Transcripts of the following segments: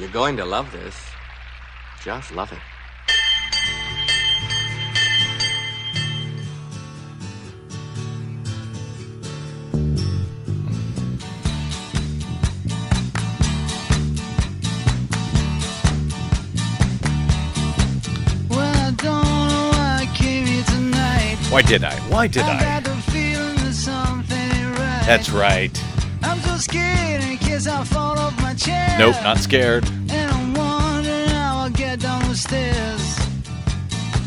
You're going to love this. Just love it. Well, I don't know why I came here tonight. Why did I? Why did I I? got the feeling that something right. That's right. Scared in case I fall off my chair. Nope, not scared. And I'm wondering how I'll get down the stairs.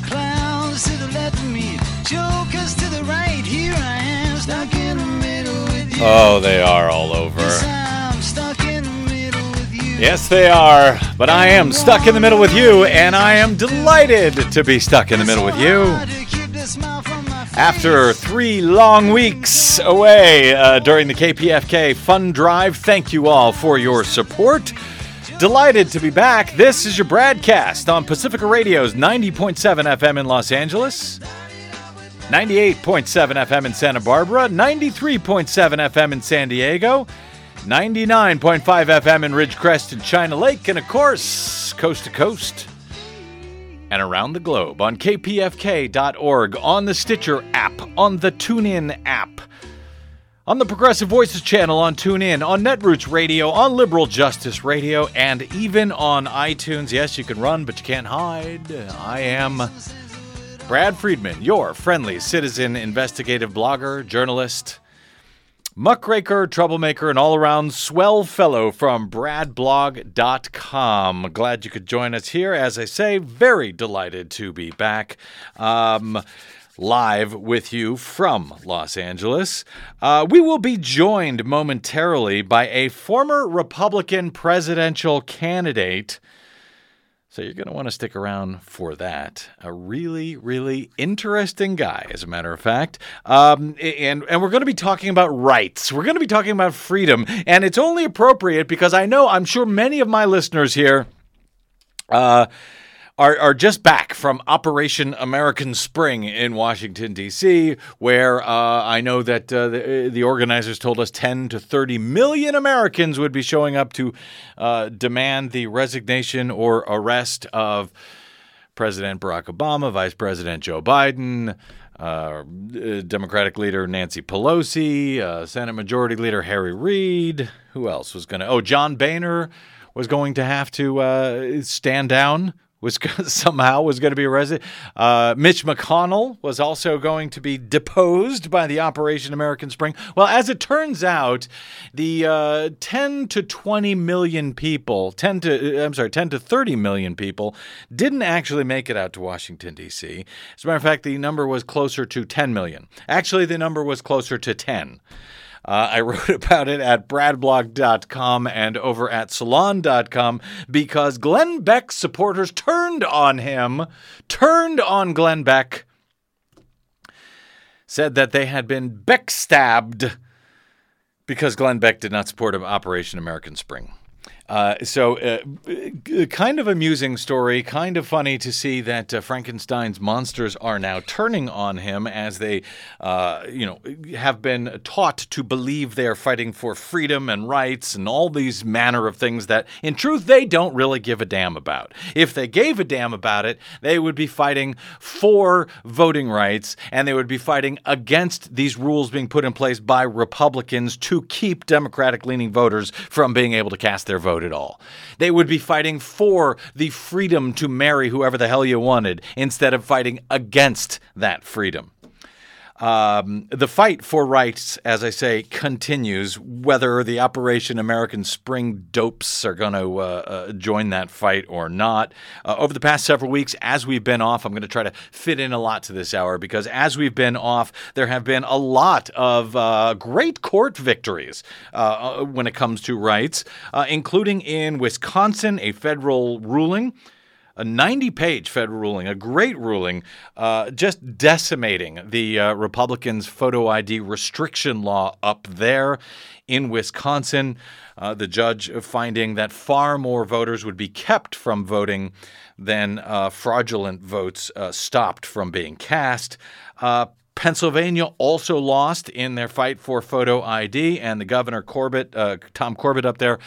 Clowns to the left of me, jokers to the right. Here I am, stuck in the middle with you. Oh, they are all over. Yes, I'm stuck in the middle with you. Yes, they are. But I am stuck in the middle with you, and I am delighted to be stuck in the middle with you. After three long weeks away uh, during the KPFK Fun Drive, thank you all for your support. Delighted to be back. This is your broadcast on Pacifica Radio's 90.7 FM in Los Angeles, 98.7 FM in Santa Barbara, 93.7 FM in San Diego, 99.5 FM in Ridgecrest and China Lake, and of course, coast to coast and around the globe on kpfk.org, on the Stitcher app, on the TuneIn app, on the Progressive Voices channel on TuneIn, on Netroots Radio, on Liberal Justice Radio, and even on iTunes. Yes, you can run, but you can't hide. I am Brad Friedman, your friendly citizen investigative blogger, journalist, muckraker, troublemaker, and all around swell fellow from bradblog.com. Glad you could join us here. As I say, very delighted to be back. Um, Live with you from Los Angeles. Uh, we will be joined momentarily by a former Republican presidential candidate. So you're going to want to stick around for that. A really, really interesting guy, as a matter of fact. Um, and and we're going to be talking about rights. We're going to be talking about freedom, and it's only appropriate because I know I'm sure many of my listeners here. Uh, are, are just back from Operation American Spring in Washington, D.C., where uh, I know that uh, the, the organizers told us 10 to 30 million Americans would be showing up to uh, demand the resignation or arrest of President Barack Obama, Vice President Joe Biden, uh, Democratic leader Nancy Pelosi, uh, Senate Majority Leader Harry Reid. Who else was going to? Oh, John Boehner was going to have to uh, stand down was somehow was going to be arrested. Uh, Mitch McConnell was also going to be deposed by the Operation American Spring. Well, as it turns out, the uh, 10 to 20 million people, 10 to I'm sorry, 10 to 30 million people didn't actually make it out to Washington D.C. As a matter of fact, the number was closer to 10 million. Actually, the number was closer to 10. Uh, I wrote about it at bradblog.com and over at salon.com because Glenn Beck's supporters turned on him, turned on Glenn Beck, said that they had been Beck stabbed because Glenn Beck did not support Operation American Spring. Uh, so, uh, kind of amusing story, kind of funny to see that uh, Frankenstein's monsters are now turning on him as they, uh, you know, have been taught to believe they are fighting for freedom and rights and all these manner of things that, in truth, they don't really give a damn about. If they gave a damn about it, they would be fighting for voting rights and they would be fighting against these rules being put in place by Republicans to keep Democratic leaning voters from being able to cast their vote at all. They would be fighting for the freedom to marry whoever the hell you wanted instead of fighting against that freedom. Um, the fight for rights, as I say, continues. Whether the Operation American Spring dopes are going to uh, uh, join that fight or not. Uh, over the past several weeks, as we've been off, I'm going to try to fit in a lot to this hour because as we've been off, there have been a lot of uh, great court victories uh, when it comes to rights, uh, including in Wisconsin, a federal ruling a 90 page federal ruling, a great ruling, uh, just decimating the uh, Republicans' photo ID restriction law up there in Wisconsin. Uh, the judge finding that far more voters would be kept from voting than uh, fraudulent votes uh, stopped from being cast. Uh, Pennsylvania also lost in their fight for photo ID, and the governor Corbett, Tom Corbett up there,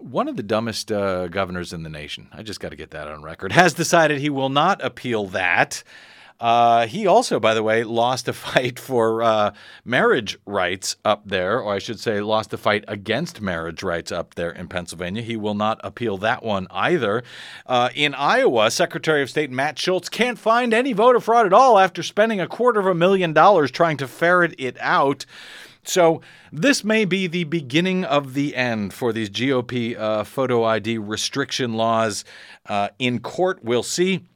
one of the dumbest uh, governors in the nation, I just got to get that on record, has decided he will not appeal that. Uh, he also, by the way, lost a fight for uh, marriage rights up there, or I should say, lost a fight against marriage rights up there in Pennsylvania. He will not appeal that one either. Uh, in Iowa, Secretary of State Matt Schultz can't find any voter fraud at all after spending a quarter of a million dollars trying to ferret it out. So, this may be the beginning of the end for these GOP uh, photo ID restriction laws uh, in court. We'll see.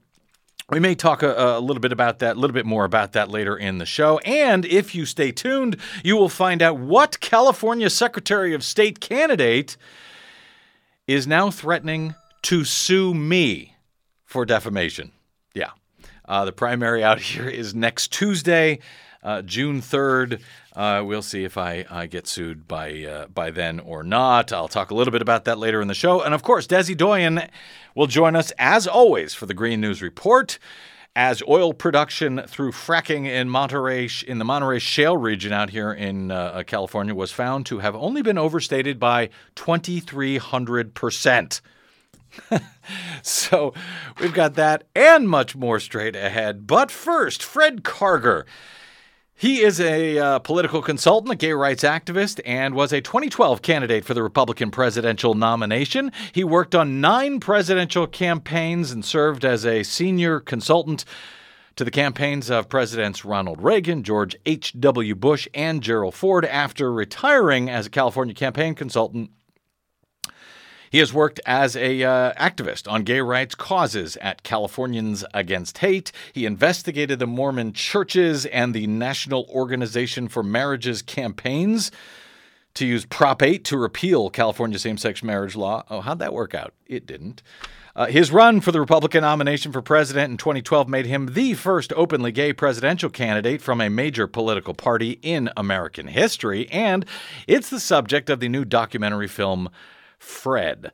We may talk a, a, little bit about that, a little bit more about that later in the show. And if you stay tuned, you will find out what California Secretary of State candidate is now threatening to sue me for defamation. Yeah. Uh, the primary out here is next Tuesday, uh, June 3rd. Uh, we'll see if I, get sued by uh, by then or not. I'll talk a little bit about that later in the show. And of course, Desi Doyen will join us as always for the Green News Report. As oil production through fracking in Monterey in the Monterey Shale region out here in uh, California was found to have only been overstated by 2,300 percent. so we've got that and much more straight ahead. But first, Fred Karger he is a uh, political consultant, a gay rights activist, and was a 2012 candidate for the Republican presidential nomination. He worked on nine presidential campaigns and served as a senior consultant to the campaigns of Presidents Ronald Reagan, George H.W. Bush, and Gerald Ford after retiring as a California campaign consultant he has worked as a uh, activist on gay rights causes at Californians Against Hate. He investigated the Mormon churches and the National Organization for Marriages campaigns to use Prop 8 to repeal California same sex marriage law. Oh, how'd that work out? It didn't. Uh, his run for the Republican nomination for president in 2012 made him the first openly gay presidential candidate from a major political party in American history, and it's the subject of the new documentary film Fred.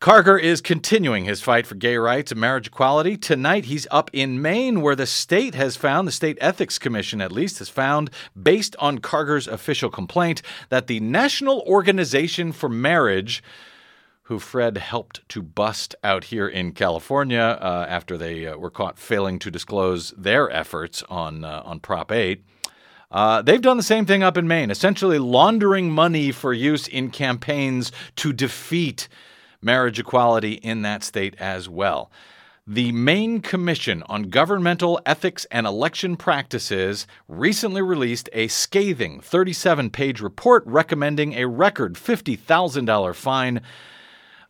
Karger is continuing his fight for gay rights and marriage equality. Tonight, he's up in Maine, where the state has found, the State Ethics Commission at least, has found, based on Karger's official complaint, that the National Organization for Marriage, who Fred helped to bust out here in California uh, after they uh, were caught failing to disclose their efforts on, uh, on Prop 8, uh, they've done the same thing up in Maine, essentially laundering money for use in campaigns to defeat marriage equality in that state as well. The Maine Commission on Governmental Ethics and Election Practices recently released a scathing 37 page report recommending a record $50,000 fine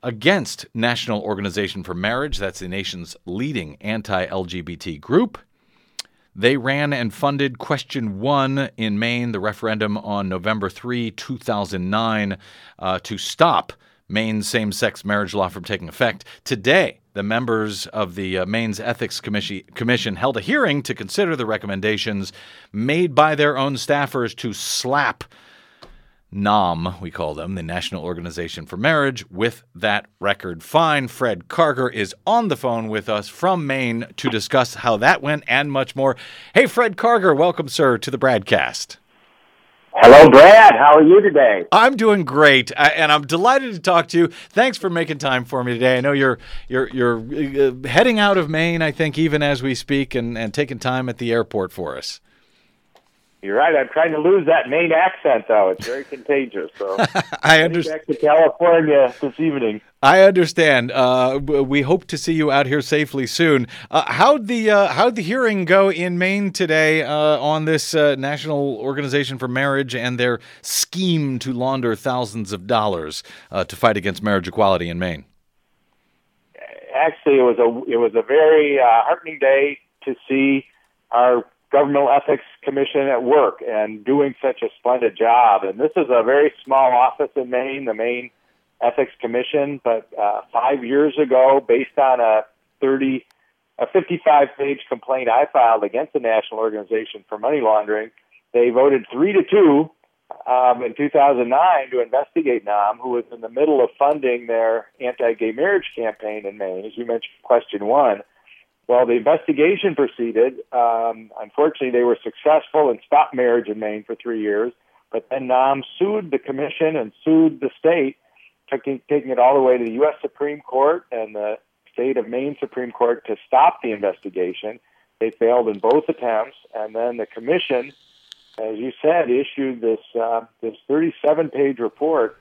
against National Organization for Marriage, that's the nation's leading anti LGBT group. They ran and funded Question 1 in Maine, the referendum on November 3, 2009, uh, to stop Maine's same sex marriage law from taking effect. Today, the members of the uh, Maine's Ethics Commission, Commission held a hearing to consider the recommendations made by their own staffers to slap NOM, we call them, the National Organization for Marriage, with that record fine. Fred Karger is on the phone with us from Maine to discuss how that went and much more. Hey, Fred Karger, welcome, sir, to the broadcast. Hello, Brad. How are you today? I'm doing great, and I'm delighted to talk to you. Thanks for making time for me today. I know you're you're you're uh, heading out of Maine, I think, even as we speak, and, and taking time at the airport for us. You're right. I'm trying to lose that Maine accent, though. It's very contagious. So I understand. Back to California this evening. I understand. Uh, we hope to see you out here safely soon. Uh, how'd the uh, how'd the hearing go in Maine today uh, on this uh, National Organization for Marriage and their scheme to launder thousands of dollars uh, to fight against marriage equality in Maine? Actually, it was a it was a very heartening day to see our governmental ethics commission at work and doing such a splendid job. And this is a very small office in Maine, the Maine Ethics Commission. But uh, five years ago, based on a 30, a 55 page complaint I filed against the National Organization for Money Laundering, they voted three to two um, in 2009 to investigate NOM, who was in the middle of funding their anti-gay marriage campaign in Maine. As you mentioned, question one. Well, the investigation proceeded. Um, unfortunately, they were successful and stopped marriage in Maine for three years. But then NOM sued the commission and sued the state taking, taking it all the way to the U.S. Supreme Court and the state of Maine Supreme Court to stop the investigation. They failed in both attempts, and then the commission, as you said, issued this uh, this 37-page report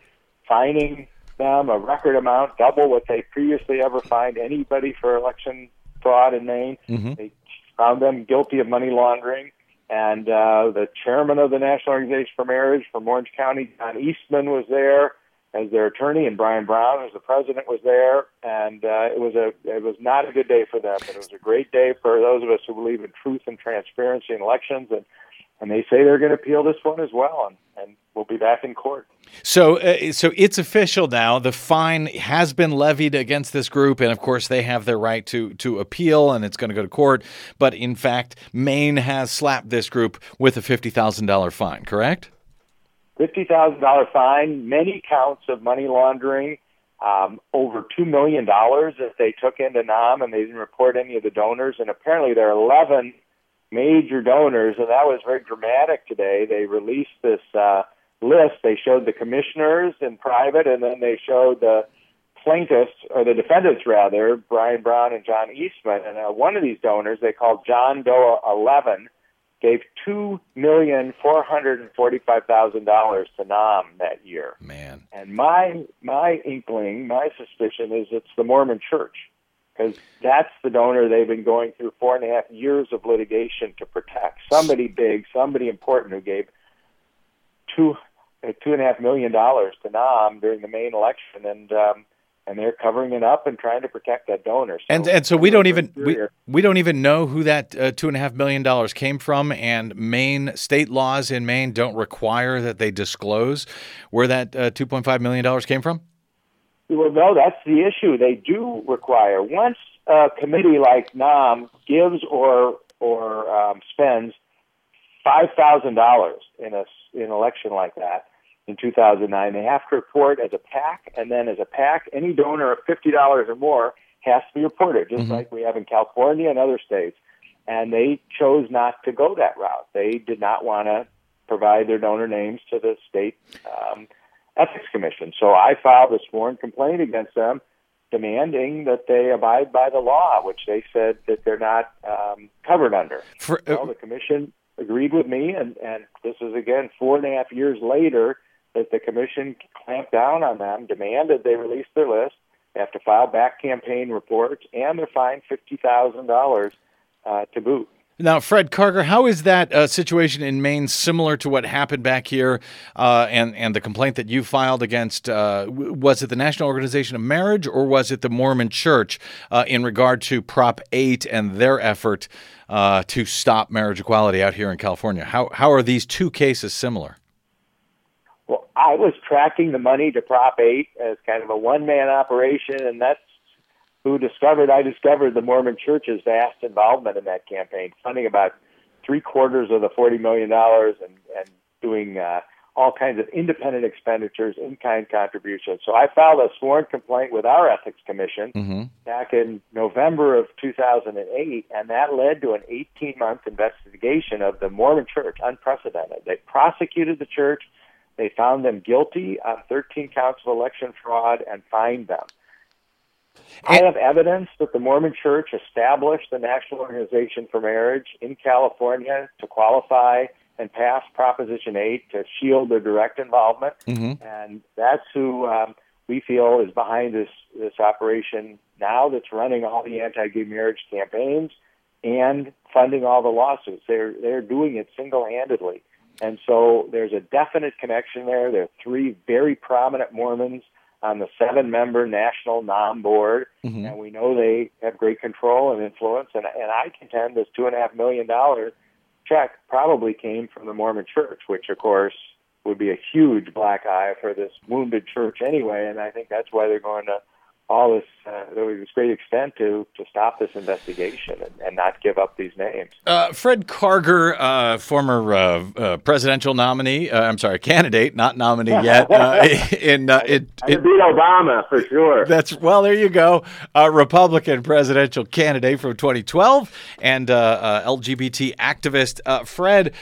fining them a record amount, double what they previously ever fined anybody for election fraud in Maine. Mm-hmm. They found them guilty of money laundering. And uh, the chairman of the National Organization for Marriage from Orange County, John Eastman, was there as their attorney, and Brian Brown, as the president, was there. And uh, it was a it was not a good day for them, but it was a great day for those of us who believe in truth and transparency in elections. And and they say they're going to appeal this one as well, and, and we'll be back in court. So, uh, so it's official now. The fine has been levied against this group, and of course, they have their right to to appeal, and it's going to go to court. But in fact, Maine has slapped this group with a fifty thousand dollar fine. Correct? Fifty thousand dollar fine, many counts of money laundering, um, over two million dollars that they took into NOM, and they didn't report any of the donors. And apparently, there are eleven major donors, and that was very dramatic today. They released this uh, list. They showed the commissioners in private, and then they showed the plaintiffs, or the defendants rather, Brian Brown and John Eastman. And uh, one of these donors, they called John Doe 11, gave two million four hundred and forty-five thousand dollars to NOM that year. Man, And my my inkling, my suspicion is it's the Mormon Church because that's the donor they've been going through four and a half years of litigation to protect. Somebody big, somebody important who gave two uh, two and a half million dollars to NOM during the Maine election, and um, and they're covering it up and trying to protect that donor. So and and so we don't even we, we don't even know who that uh, two and a half million dollars came from, and Maine state laws in Maine don't require that they disclose where that uh, two point five million dollars came from. Well, no, that's the issue. They do require once a committee like NOM gives or or um, spends five thousand dollars in a in an election like that in 2009, they have to report as a PAC, and then as a PAC, any donor of fifty dollars or more has to be reported, just Mhm. like we have in California and other states. And they chose not to go that route. They did not want to provide their donor names to the state um, ethics commission. So I filed a sworn complaint against them, demanding that they abide by the law, which they said that they're not um, covered under. For, uh, Well, the commission agreed with me, and, and this is again four and a half years later that the commission clamped down on them, demanded they release their list. They have to file back campaign reports, and they're fined fifty thousand dollars uh, to boot. Now, Fred Karger, how is that uh, situation in Maine similar to what happened back here, uh, and and the complaint that you filed against? Uh, was it the National Organization of Marriage or was it the Mormon Church uh, in regard to Prop Eight and their effort uh, to stop marriage equality out here in California? How how are these two cases similar? Well, I was tracking the money to Prop 8 as kind of a one man operation, and that's who discovered, I discovered the Mormon Church's vast involvement in that campaign, funding about three quarters of the $40 million and, and and doing uh, all kinds of independent expenditures, in kind contributions. So I filed a sworn complaint with our Ethics Commission Mm-hmm. back in November of 2008, and that led to an 18 month investigation of the Mormon Church, unprecedented. They prosecuted the church, they found them guilty on 13 counts of election fraud, and fined them. I have evidence that the Mormon Church established the National Organization for Marriage in California to qualify and pass Proposition 8 to shield their direct involvement Mm-hmm. and that's who um, we feel is behind this this operation now. That's running all the anti-gay marriage campaigns and funding all the lawsuits. They're they're doing it single-handedly, and so there's a definite connection there. There are three very prominent Mormons on the seven-member national NOM board, Mhm. and we know they have great control and influence. And and I contend this two and a half million dollar check probably came from the Mormon Church, which of course would be a huge black eye for this wounded church anyway. And I think that's why they're going to all this uh, this great extent to to stop this investigation and, and not give up these names. Uh, Fred Karger, uh, former uh, uh, presidential nominee, uh, I'm sorry, candidate, not nominee yet. in it, it, beat Obama for sure. That's well, there you go. Republican presidential candidate from 2012 and LGBT activist. Fred,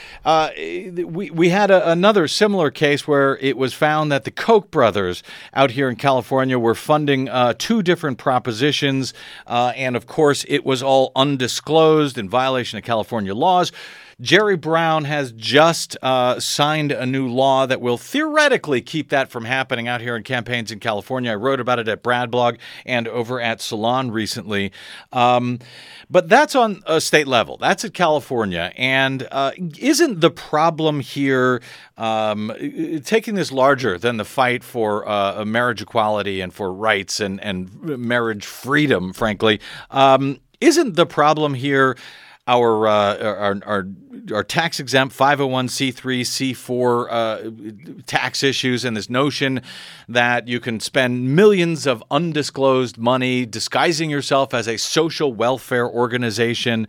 we we had a, another similar case where it was found that the Koch brothers out here in California were funding two different propositions. Uh, and of course, it was all undisclosed in violation of California laws. Jerry Brown has just uh, signed a new law that will theoretically keep that from happening out here in campaigns in California. I wrote about it at Bradblog and over at Salon recently. Um, but that's on a state level. That's at California. And uh, isn't the problem here um, taking this larger than the fight for uh, marriage equality and for rights and, and marriage freedom, frankly? Um, isn't the problem here our uh, our, our, our tax exempt 501c3 c4 uh, tax issues and this notion that you can spend millions of undisclosed money disguising yourself as a social welfare organization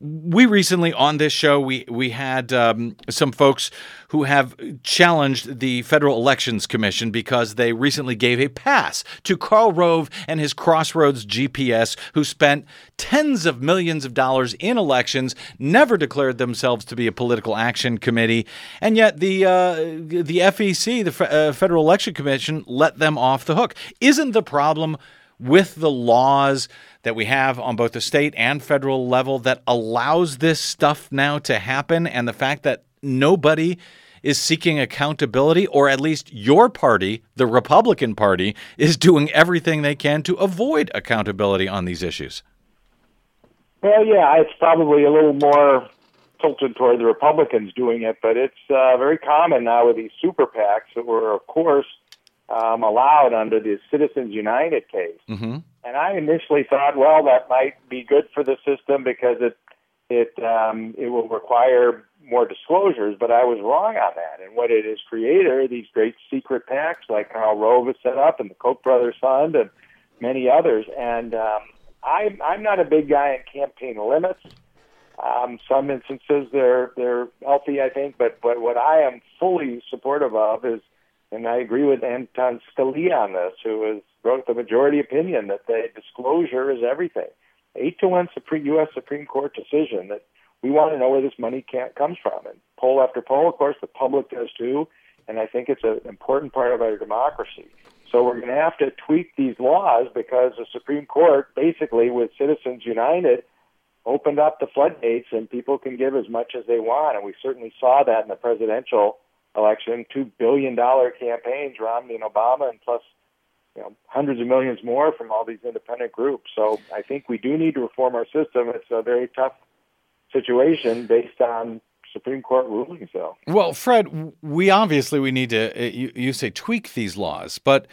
we recently on this show we we had um, some folks who have challenged the Federal Elections Commission because they recently gave a pass to Karl Rove and his Crossroads GPS, who spent tens of millions of dollars in elections, never declared themselves to be a political action committee, and yet the uh, the FEC, the uh, Federal Election Commission, let them off the hook. Isn't the problem with the laws? that we have on both the state and federal level that allows this stuff now to happen and the fact that nobody is seeking accountability, or at least your party, the Republican Party, is doing everything they can to avoid accountability on these issues. Well, yeah, it's probably a little more tilted toward the Republicans doing it, but it's uh, very common now with these super PACs that were, of course, um, allowed under the Citizens United case. Mm-hmm. And I initially thought, well, that might be good for the system because it it um, it will require more disclosures. But I was wrong on that. And what it has created are these great secret PACs like Karl Rove has set up and the Koch brothers fund and many others. And um, I'm I'm not a big guy in campaign limits. Um, some instances they're they're healthy, I think, but but what I am fully supportive of is, and I agree with Anton Scalia on this, who is wrote the majority opinion that the disclosure is everything. Eight to one Supreme, U.S. Supreme Court decision that we want to know where this money comes from. And poll after poll, of course, the public does too. And I think it's an important part of our democracy. So we're going to have to tweak these laws because the Supreme Court, basically with Citizens United, opened up the floodgates and people can give as much as they want. And we certainly saw that in the presidential election, two billion dollar campaigns, Romney and Obama, and plus you know, hundreds of millions more from all these independent groups. So I think we do need to reform our system. It's a very tough situation based on Supreme Court rulings, though. Well, Fred, we obviously we need to uh, you, you say tweak these laws, but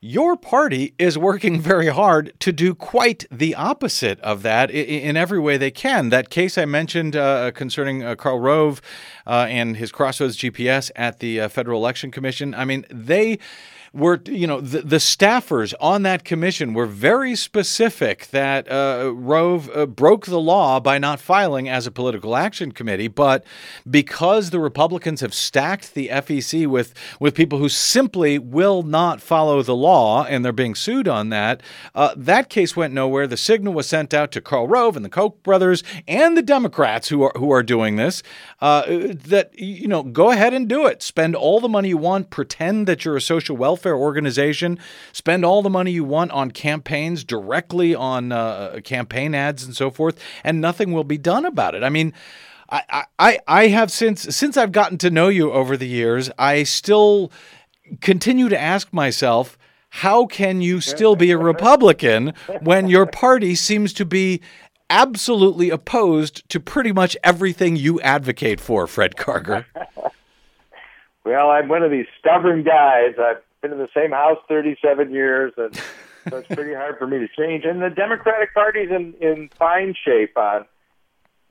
your party is working very hard to do quite the opposite of that in every way they can. That case I mentioned uh, concerning uh, Karl Rove uh, and his Crossroads GPS at the uh, Federal Election Commission, I mean, they were, you know, the, the staffers on that commission were very specific that uh, Rove uh, broke the law by not filing as a political action committee. But because the Republicans have stacked the FEC with, with people who simply will not follow the law and they're being sued on that, uh, that case went nowhere. The signal was sent out to Karl Rove and the Koch brothers and the Democrats who are, who are doing this uh, that, you know, go ahead and do it. Spend all the money you want, pretend that you're a social welfare welfare organization. Spend all the money you want on campaigns, directly on uh, campaign ads and so forth, and nothing will be done about it. I mean, I, I, I have since since I've gotten to know you over the years, I still continue to ask myself, how can you still be a Republican when your party seems to be absolutely opposed to pretty much everything you advocate for, Fred Karger? well, I'm one of these stubborn guys. I've been in the same house 37 years, and so it's pretty hard for me to change. And the Democratic Party's in in fine shape on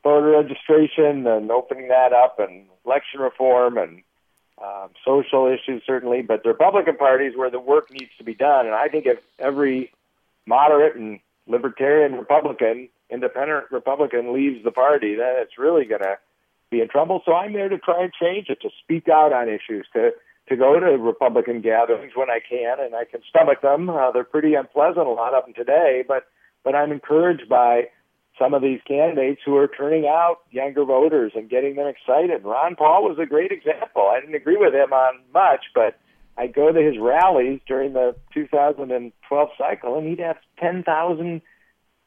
voter registration and opening that up, and election reform and um, social issues certainly. But the Republican Party is where the work needs to be done, and I think if every moderate and libertarian Republican, independent Republican leaves the party, then it's really going to be in trouble. So I'm there to try and change it, to speak out on issues, to to go to Republican gatherings when I can, and I can stomach them. Uh, they're pretty unpleasant, a lot of them today, but but I'm encouraged by some of these candidates who are turning out younger voters and getting them excited. Ron Paul was a great example. I didn't agree with him on much, but I go to his rallies during the 2012 cycle, and he'd have 10,000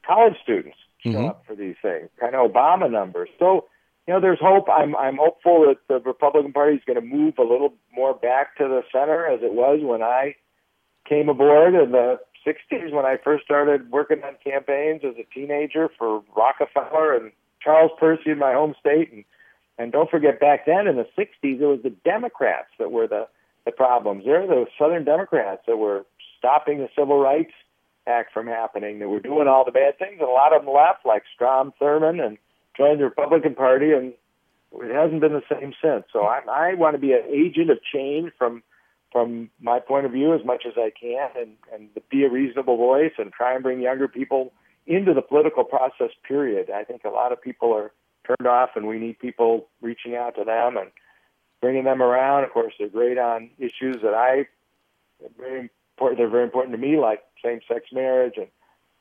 college students show mm-hmm. up for these things, kind of Obama numbers. So, you know, there's hope. I'm I'm hopeful that the Republican Party is going to move a little more back to the center as it was when I came aboard in the 60s when I first started working on campaigns as a teenager for Rockefeller and Charles Percy in my home state. And, and don't forget, back then in the 60s, it was the Democrats that were the, the problems. They're the Southern Democrats that were stopping the Civil Rights Act from happening, that were doing all the bad things. And a lot of them left, like Strom Thurmond, and joined the Republican Party. And it hasn't been the same since. So I, I want to be an agent of change from from my point of view as much as I can and, and be a reasonable voice and try and bring younger people into the political process, period. I think a lot of people are turned off and we need people reaching out to them and bringing them around. Of course, they're great on issues that I, very important, they're very important to me, like same-sex marriage and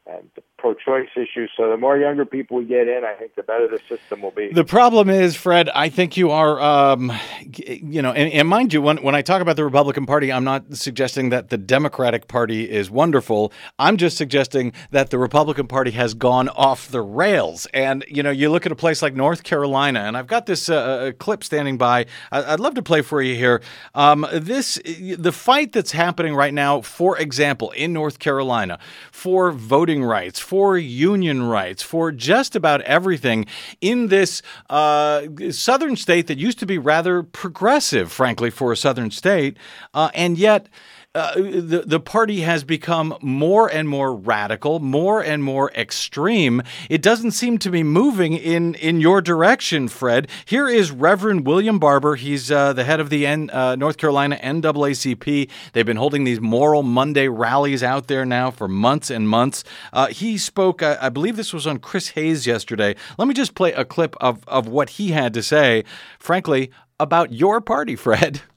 and pro-choice issue. So the more younger people we get in, I think the better the system will be. The problem is, Fred, I think you are, um, you know, and, and, mind you, when when I talk about the Republican Party, I'm not suggesting that the Democratic Party is wonderful. I'm just suggesting that the Republican Party has gone off the rails. And you know, you look at a place like North Carolina, and I've got this uh, uh clip standing by. I'd love to play for you here. Um, this the fight that's happening right now, for example, in North Carolina, for voting rights, for union rights, for just about everything in this uh, southern state that used to be rather progressive, frankly, for a southern state. Uh, and yet, uh, the the party has become more and more radical, more and more extreme. It doesn't seem to be moving in in your direction, Fred. Here is Reverend William Barber. He's uh, the head of the N, uh, North Carolina NAACP. They've been holding these Moral Monday rallies out there now for months and months. Uh, he spoke, I believe this was on Chris Hayes yesterday. Let me just play a clip of of what he had to say. Frankly, about your party, Fred.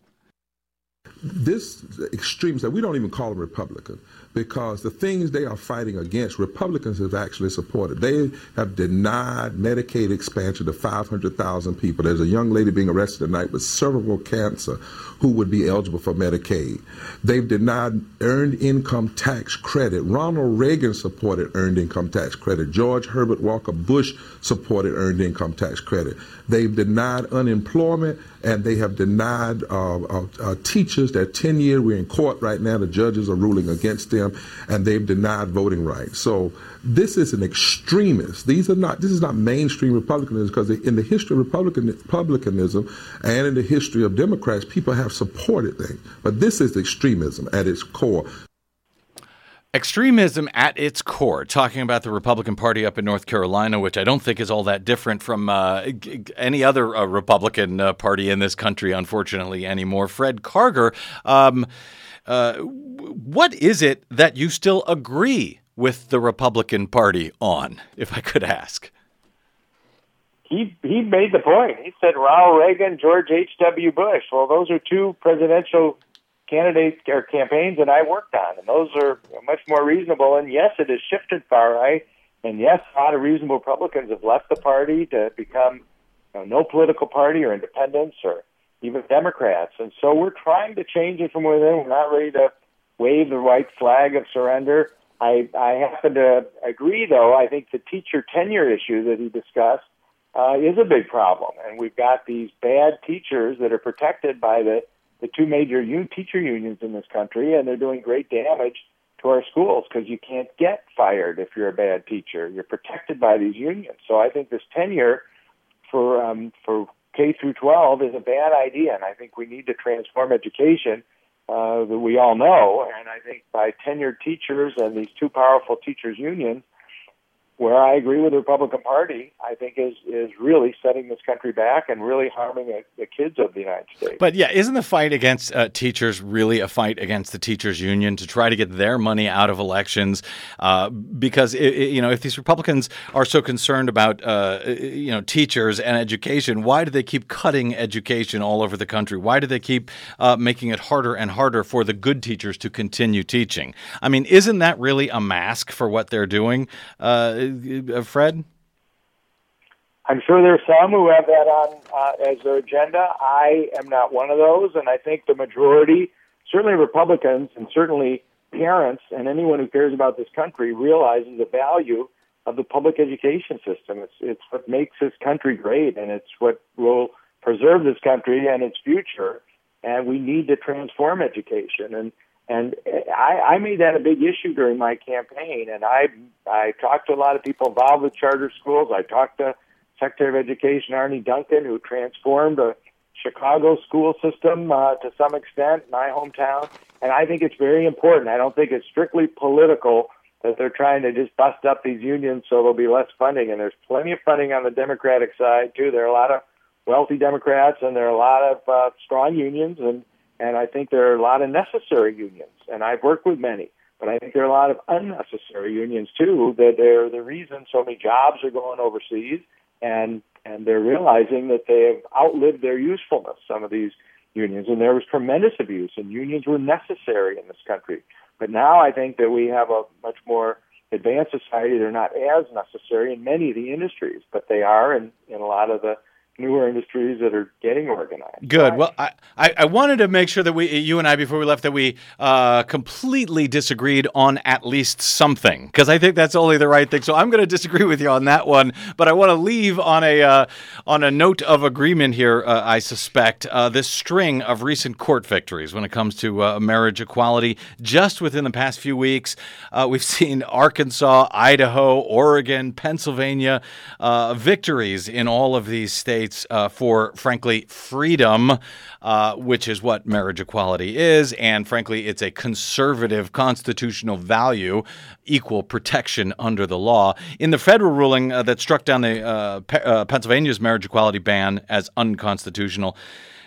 this extremes that we don't even call them Republican because the things they are fighting against, Republicans have actually supported. They have denied Medicaid expansion to 500,000 people. There's a young lady being arrested tonight with cervical cancer who would be eligible for Medicaid. They've denied earned income tax credit. Ronald Reagan supported earned income tax credit. George Herbert Walker Bush supported earned income tax credit. They've denied unemployment and they have denied uh, uh, uh, teachers their 10 year. We're in court right now. The judges are ruling against them and they've denied voting rights. So this is an extremist. These are not. This is not mainstream republicanism because in the history of Republican, republicanism and in the history of Democrats, people have supported things. But this is extremism at its core. Extremism at its core, talking about the Republican Party up in North Carolina, which I don't think is all that different from uh, any other uh, Republican uh, party in this country, unfortunately, anymore. Fred Karger, um, uh, what is it that you still agree with the Republican Party on, if I could ask? He he made the point. He said Ronald Reagan, George H. W. Bush. Well, those are two presidential candidates or campaigns that I worked on, and those are much more reasonable. And yes, it has shifted far right, and yes, a lot of reasonable Republicans have left the party to become you know, no political party or independents or even Democrats. And so we're trying to change it from within. We're not ready to wave the white flag of surrender. I, I happen to agree, though. I think the teacher tenure issue that he discussed uh, is a big problem, and we've got these bad teachers that are protected by the the two major un- teacher unions in this country, and they're doing great damage to our schools because you can't get fired if you're a bad teacher. You're protected by these unions. So I think this tenure for um, for K through 12 is a bad idea, and I think we need to transform education uh, that we all know. And I think by tenured teachers and these two powerful teachers unions, where I agree with the Republican Party, I think is is really setting this country back and really harming the, the kids of the United States. But yeah, isn't the fight against uh, teachers really a fight against the teachers union to try to get their money out of elections? Uh, because it, it, you know, if these Republicans are so concerned about uh, you know teachers and education, why do they keep cutting education all over the country? Why do they keep uh, making it harder and harder for the good teachers to continue teaching? I mean, isn't that really a mask for what they're doing? Uh, Fred? I'm sure there's some who have that on uh, as their agenda. I am not one of those, and I think the majority, certainly Republicans, and certainly parents, and anyone who cares about this country, realizes the value of the public education system. It's it's what makes this country great, and it's what will preserve this country and its future. And we need to transform education. And and I, I made that a big issue during my campaign. And I I talked to a lot of people involved with charter schools. I talked to Secretary of Education Arne Duncan, who transformed a Chicago school system uh, to some extent, my hometown. And I think it's very important. I don't think it's strictly political that they're trying to just bust up these unions so there'll be less funding. And there's plenty of funding on the Democratic side too. There are a lot of wealthy Democrats, and there are a lot of uh, strong unions, and and I think there are a lot of necessary unions, and I've worked with many. But I think there are a lot of unnecessary unions too. That they're the reason so many jobs are going overseas, and and they're realizing that they have outlived their usefulness. Some of these unions, and there was tremendous abuse, and unions were necessary in this country. But now I think that we have a much more advanced society. They're not as necessary in many of the industries, but they are in, in a lot of the newer industries that are getting organized. Good. Well, I, I wanted to make sure that we, you and I, before we left, that we uh, completely disagreed on at least something, because I think that's only the right thing. So I'm going to disagree with you on that one, but I want to leave on a uh, on a note of agreement here. Uh, I suspect uh, this string of recent court victories when it comes to uh, marriage equality. Just within the past few weeks, uh, we've seen Arkansas, Idaho, Oregon, Pennsylvania victories in all of these states States uh, for, frankly, freedom, uh, which is what marriage equality is. And frankly, it's a conservative constitutional value, equal protection under the law. In the federal ruling uh, that struck down the uh, uh, Pennsylvania's marriage equality ban as unconstitutional,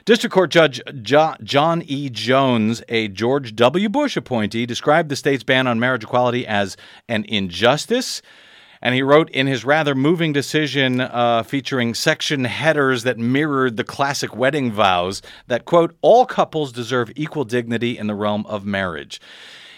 District Court Judge John E. Jones, a George W. Bush appointee, described the state's ban on marriage equality as an injustice and he wrote in his rather moving decision uh, featuring section headers that mirrored the classic wedding vows that, quote, all couples deserve equal dignity in the realm of marriage.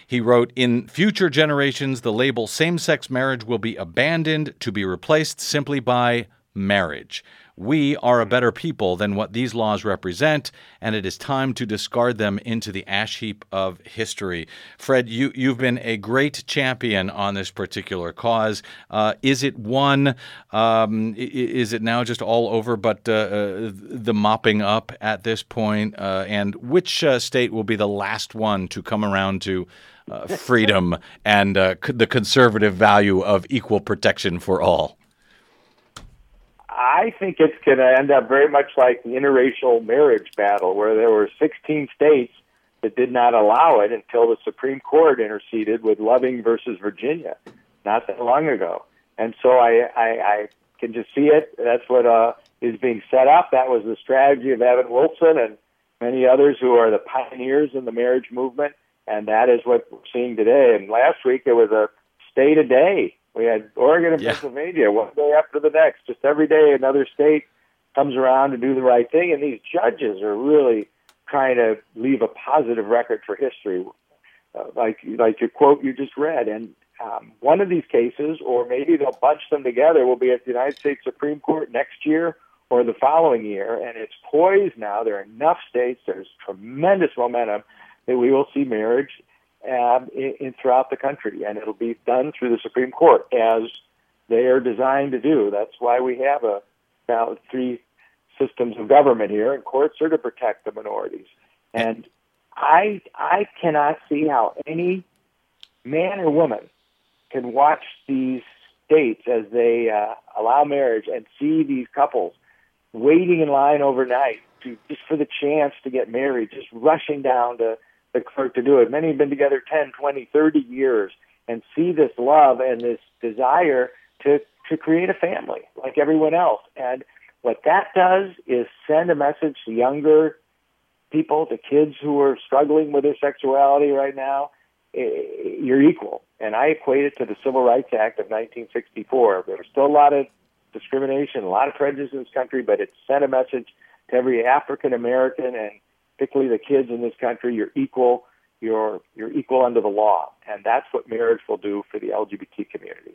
He wrote, In future generations, the label same sex marriage will be abandoned to be replaced simply by marriage. We are a better people than what these laws represent, and it is time to discard them into the ash heap of history. Fred, you, you've been a great champion on this particular cause. Uh, is it one? Um, is it now just all over but uh, uh, the mopping up at this point? Uh, and which uh, state will be the last one to come around to? Uh, freedom and the conservative value of equal protection for all. I think it's going to end up very much like the interracial marriage battle, where there were 16 states that did not allow it until the Supreme Court interceded with Loving versus Virginia, not that long ago. And so I, I, I can just see it. That's what uh, is being set up. That was the strategy of Evan Wolfson and many others who are the pioneers in the marriage movement. And that is what we're seeing today. And last week there was a state a day we had Oregon and yeah. Pennsylvania one day after the next. Just every day, another state comes around to do the right thing, and these judges are really trying to leave a positive record for history, uh, like like your quote you just read. And um, one of these cases, or maybe they'll bunch them together, will be at the United States Supreme Court next year or the following year, and it's poised now. There are enough states. There's tremendous momentum that we will see marriage um, in, in throughout the country, and it'll be done through the Supreme Court as they are designed to do. That's why we have a now three systems of government here, and courts are to protect the minorities. And I I cannot see how any man or woman can watch these states as they uh, allow marriage and see these couples waiting in line overnight to just for the chance to get married, just rushing down to the clerk to do it. Many have been together 10, 20, 30 years and see this love and this desire to to create a family like everyone else. And what that does is send a message to younger people, to kids who are struggling with their sexuality right now. You're equal. And I equate it to the Civil Rights Act of 1964. There was still a lot of discrimination, a lot of prejudice in this country, but it sent a message to every African American and particularly the kids in this country, you're equal, you're you're equal under the law. And that's what marriage will do for the LGBT community.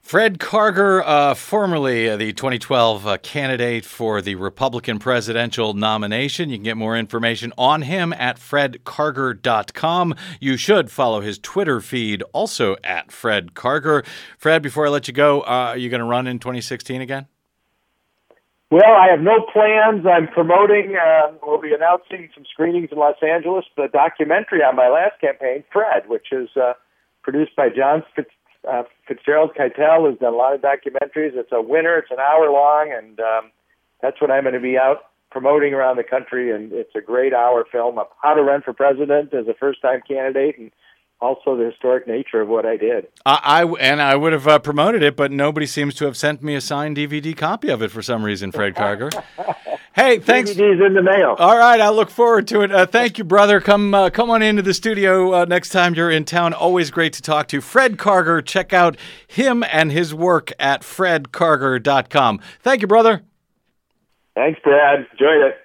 Fred Karger, uh, formerly uh, the 2012 uh, candidate for the Republican presidential nomination. You can get more information on him at fredkarger.com. You should follow his Twitter feed, also at Fred Karger. Fred, before I let you go, uh, are you going to run in 2016 again? Well, I have no plans. I'm promoting, uh, we'll be announcing some screenings in Los Angeles, the documentary on my last campaign, Fred, which is uh, produced by John Fitz, uh, Fitzgerald Keitel, who's done a lot of documentaries. It's a winner, it's an hour long, and um, that's what I'm going to be out promoting around the country. And it's a great hour film of how to run for president as a first time candidate and also the historic nature of what I did. I, I and I would have uh, promoted it, but nobody seems to have sent me a signed DVD copy of it for some reason. Fred Karger. hey, thanks. DVD's in the mail. All right, I look forward to it. Uh, thank you, brother. Come, uh, come on into the studio uh, next time you're in town. Always great to talk to Fred Karger. Check out him and his work at fredkarger.com. Thank you, brother. Thanks, Brad. Enjoyed it.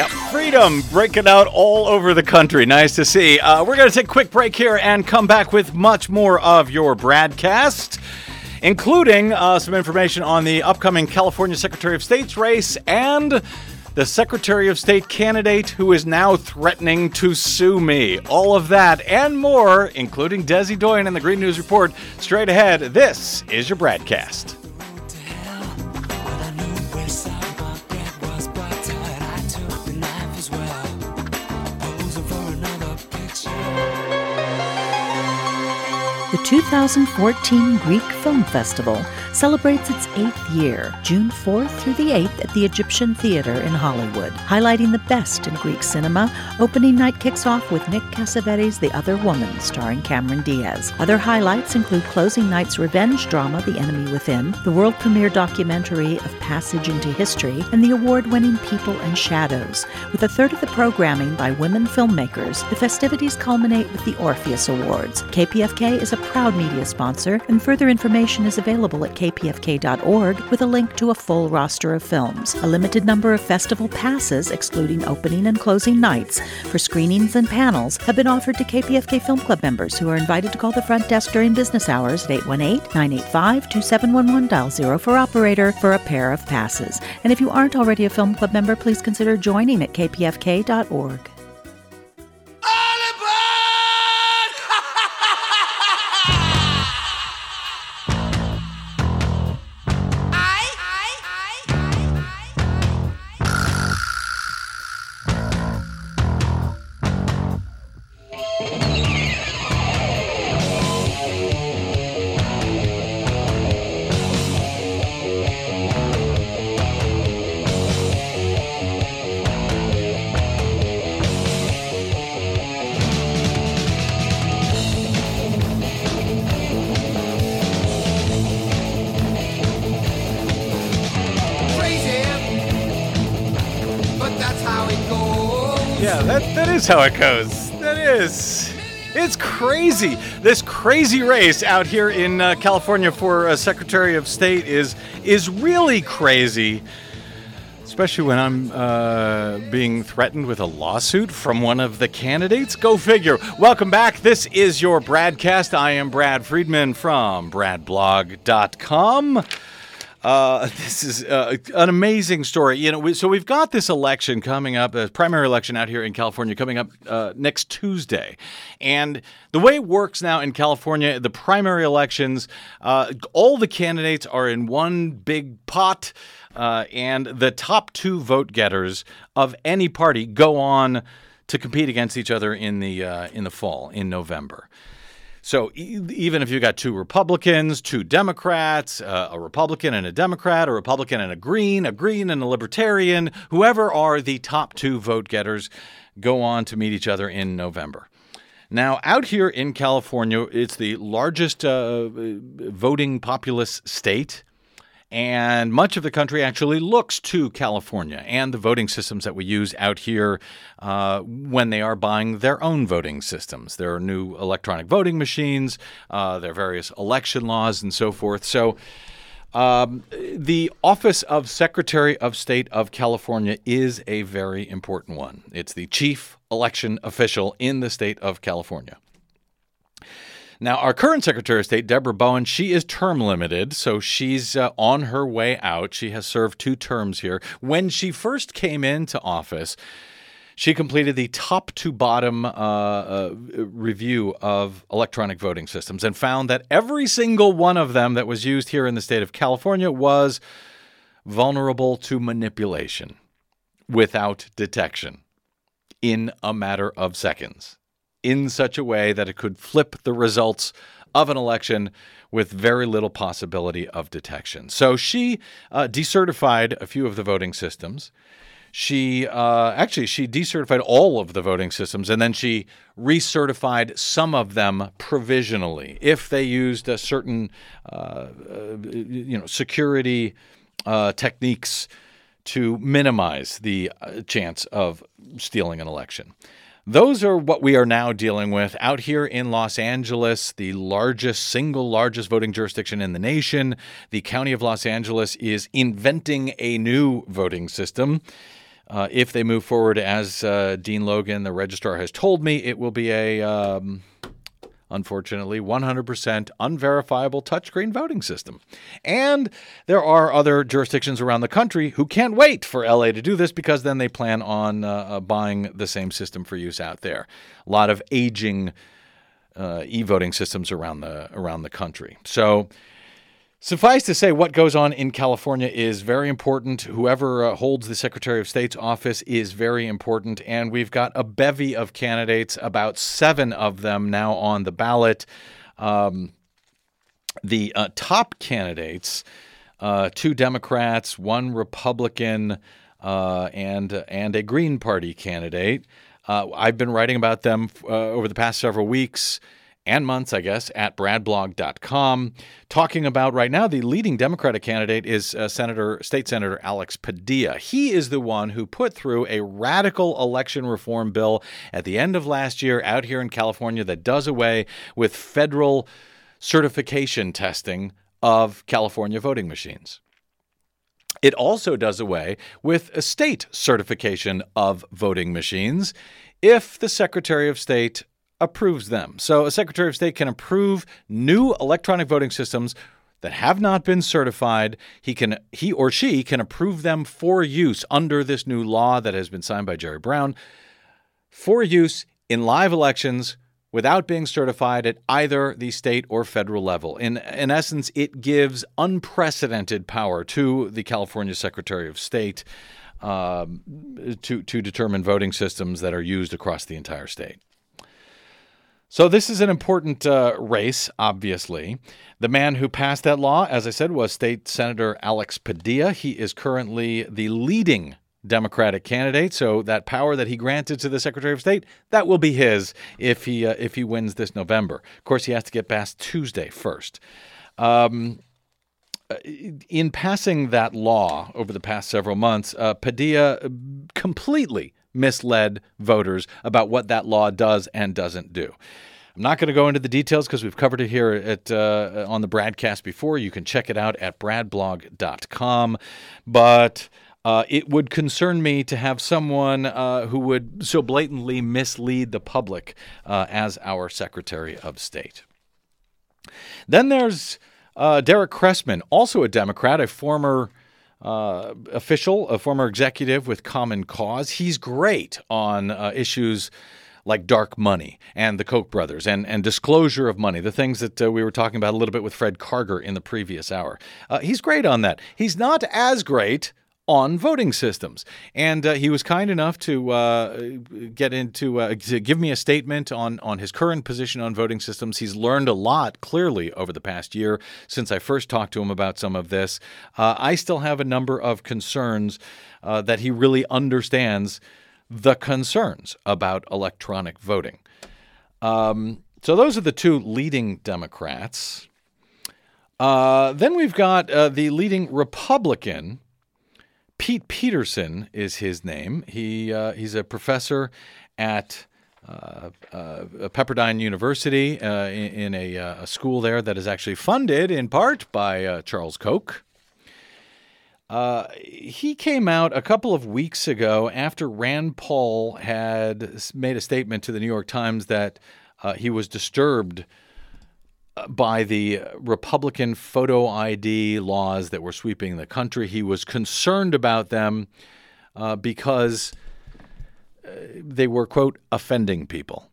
Yep. Freedom breaking out all over the country. Nice to see. Uh, we're going to take a quick break here and come back with much more of your Bradcast, including uh, some information on the upcoming California Secretary of State's race and the Secretary of State candidate who is now threatening to sue me. All of that and more, including Desi Doyen and the Green News Report, straight ahead. This is your Bradcast. The 2014 Greek Film Festival celebrates its eighth year, June 4th through the 8th at the Egyptian Theater in Hollywood, highlighting the best in Greek cinema. Opening night kicks off with Nick Cassavetes' The Other Woman, starring Cameron Diaz. Other highlights include closing night's revenge drama The Enemy Within, the world premiere documentary of Passage into History, and the award-winning People and Shadows. With a third of the programming by women filmmakers, the festivities culminate with the Orpheus Awards. KPFK is a proud media sponsor, and further information is available at kpfk.org with a link to a full roster of films. A limited number of festival passes, excluding opening and closing nights, for screenings and panels have been offered to KPFK Film Club members who are invited to call the front desk during business hours at 818 985 2711 dial 0 for operator for a pair of passes. And if you aren't already a Film Club member, please consider joining at kpfk.org. is how it goes. That is. It's crazy. This crazy race out here in uh, California for uh, Secretary of State is is really crazy. Especially when I'm uh, being threatened with a lawsuit from one of the candidates. Go figure. Welcome back. This is your Bradcast. I am Brad Friedman from BradBlog.com. Uh, this is uh, an amazing story. You know, we, so we've got this election coming up, a primary election out here in California coming up uh, next Tuesday, and the way it works now in California, the primary elections, uh, all the candidates are in one big pot, uh, and the top two vote getters of any party go on to compete against each other in the in the fall in November. So e- even if you got two Republicans, two Democrats, uh, a Republican and a Democrat, a Republican and a Green, a Green and a Libertarian, whoever are the top two vote getters, go on to meet each other in November. Now, out here in California, it's the largest uh, voting populous state. And much of the country actually looks to California and the voting systems that we use out here uh, when they are buying their own voting systems. There are new electronic voting machines, uh, there are various election laws, and so forth. So, um, the Office of Secretary of State of California is a very important one. It's the chief election official in the state of California. Now, our current Secretary of State, Debra Bowen, she is term limited, so she's uh, on her way out. She has served two terms here. When she first came into office, she completed the top to bottom uh, uh, review of electronic voting systems and found that every single one of them that was used here in the state of California was vulnerable to manipulation without detection in a matter of seconds in such a way that it could flip the results of an election with very little possibility of detection. So she uh, decertified a few of the voting systems. She uh, actually she decertified all of the voting systems, and then she recertified some of them provisionally if they used a certain uh, uh, you know security uh, techniques to minimize the uh, chance of stealing an election. Those are what we are now dealing with out here in Los Angeles, the largest, single largest voting jurisdiction in the nation. The County of Los Angeles is inventing a new voting system. Uh, if they move forward, as uh, Dean Logan, the registrar, has told me, it will be a, um, unfortunately, 100% unverifiable touchscreen voting system. And there are other jurisdictions around the country who can't wait for LA to do this because then they plan on uh, uh, buying the same system for use out there. A lot of aging uh, e-voting systems around the around the country. So. Suffice to say, what goes on in California is very important. Whoever uh, holds the Secretary of State's office is very important. And we've got a bevy of candidates, about seven of them now on the ballot. Um, the uh, top candidates uh, two Democrats, one Republican, uh, and, and a Green Party candidate. Uh, I've been writing about them uh, over the past several weeks and months, I guess, at bradblog.com. Talking about right now, the leading Democratic candidate is uh, Senator, State Senator Alex Padilla. He is the one who put through a radical election reform bill at the end of last year out here in California that does away with federal certification testing of California voting machines. It also does away with a state certification of voting machines if the Secretary of State approves them. So a Secretary of State can approve new electronic voting systems that have not been certified. He can he or she can approve them for use under this new law that has been signed by Jerry Brown for use in live elections without being certified at either the state or federal level. In in essence, it gives unprecedented power to the California Secretary of State um, to to determine voting systems that are used across the entire state. So, this is an important uh, race, obviously. The man who passed that law, as I said, was State Senator Alex Padilla. He is currently the leading Democratic candidate. So, that power that he granted to the Secretary of State, that will be his if he, uh, if he wins this November. Of course, he has to get past Tuesday first. Um, in passing that law over the past several months, uh, Padilla completely misled voters about what that law does and doesn't do. I'm not going to go into the details because we've covered it here at uh, on the Bradcast before. You can check it out at bradblog.com. But uh, it would concern me to have someone uh, who would so blatantly mislead the public uh, as our Secretary of State. Then there's Uh, Derek Cressman, also a Democrat, a former uh, official, a former executive with Common Cause. He's great on uh, issues like dark money and the Koch brothers and, and disclosure of money, the things that uh, we were talking about a little bit with Fred Karger in the previous hour. Uh, he's great on that. He's not as great on voting systems. And uh, he was kind enough to uh, get into uh, to give me a statement on on his current position on voting systems. He's learned a lot clearly over the past year since I first talked to him about some of this. Uh, I still have a number of concerns uh, that he really understands the concerns about electronic voting. Um, so those are the two leading Democrats. Uh, then we've got the leading Republican. Pete Peterson is his name. He uh, he's a professor at uh, uh, Pepperdine University uh, in, in a, uh, a, school there that is actually funded in part by uh, Charles Koch. he came out a couple of weeks ago after Rand Paul had made a statement to the New York Times that he was disturbed by the Republican photo ID laws that were sweeping the country. He was concerned about them uh, because uh, they were, quote, offending people.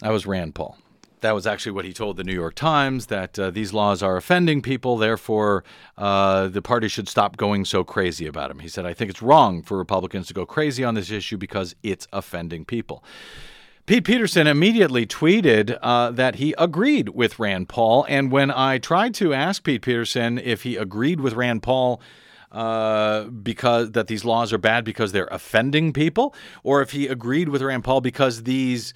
That was Rand Paul. That was actually what he told the New York Times that uh, these laws are offending people, therefore, uh, the party should stop going so crazy about them. He said, I think it's wrong for Republicans to go crazy on this issue because it's offending people. Pete Peterson immediately tweeted uh, that he agreed with Rand Paul. And when I tried to ask Pete Peterson if he agreed with Rand Paul, uh, because that these laws are bad because they're offending people, or if he agreed with Rand Paul because these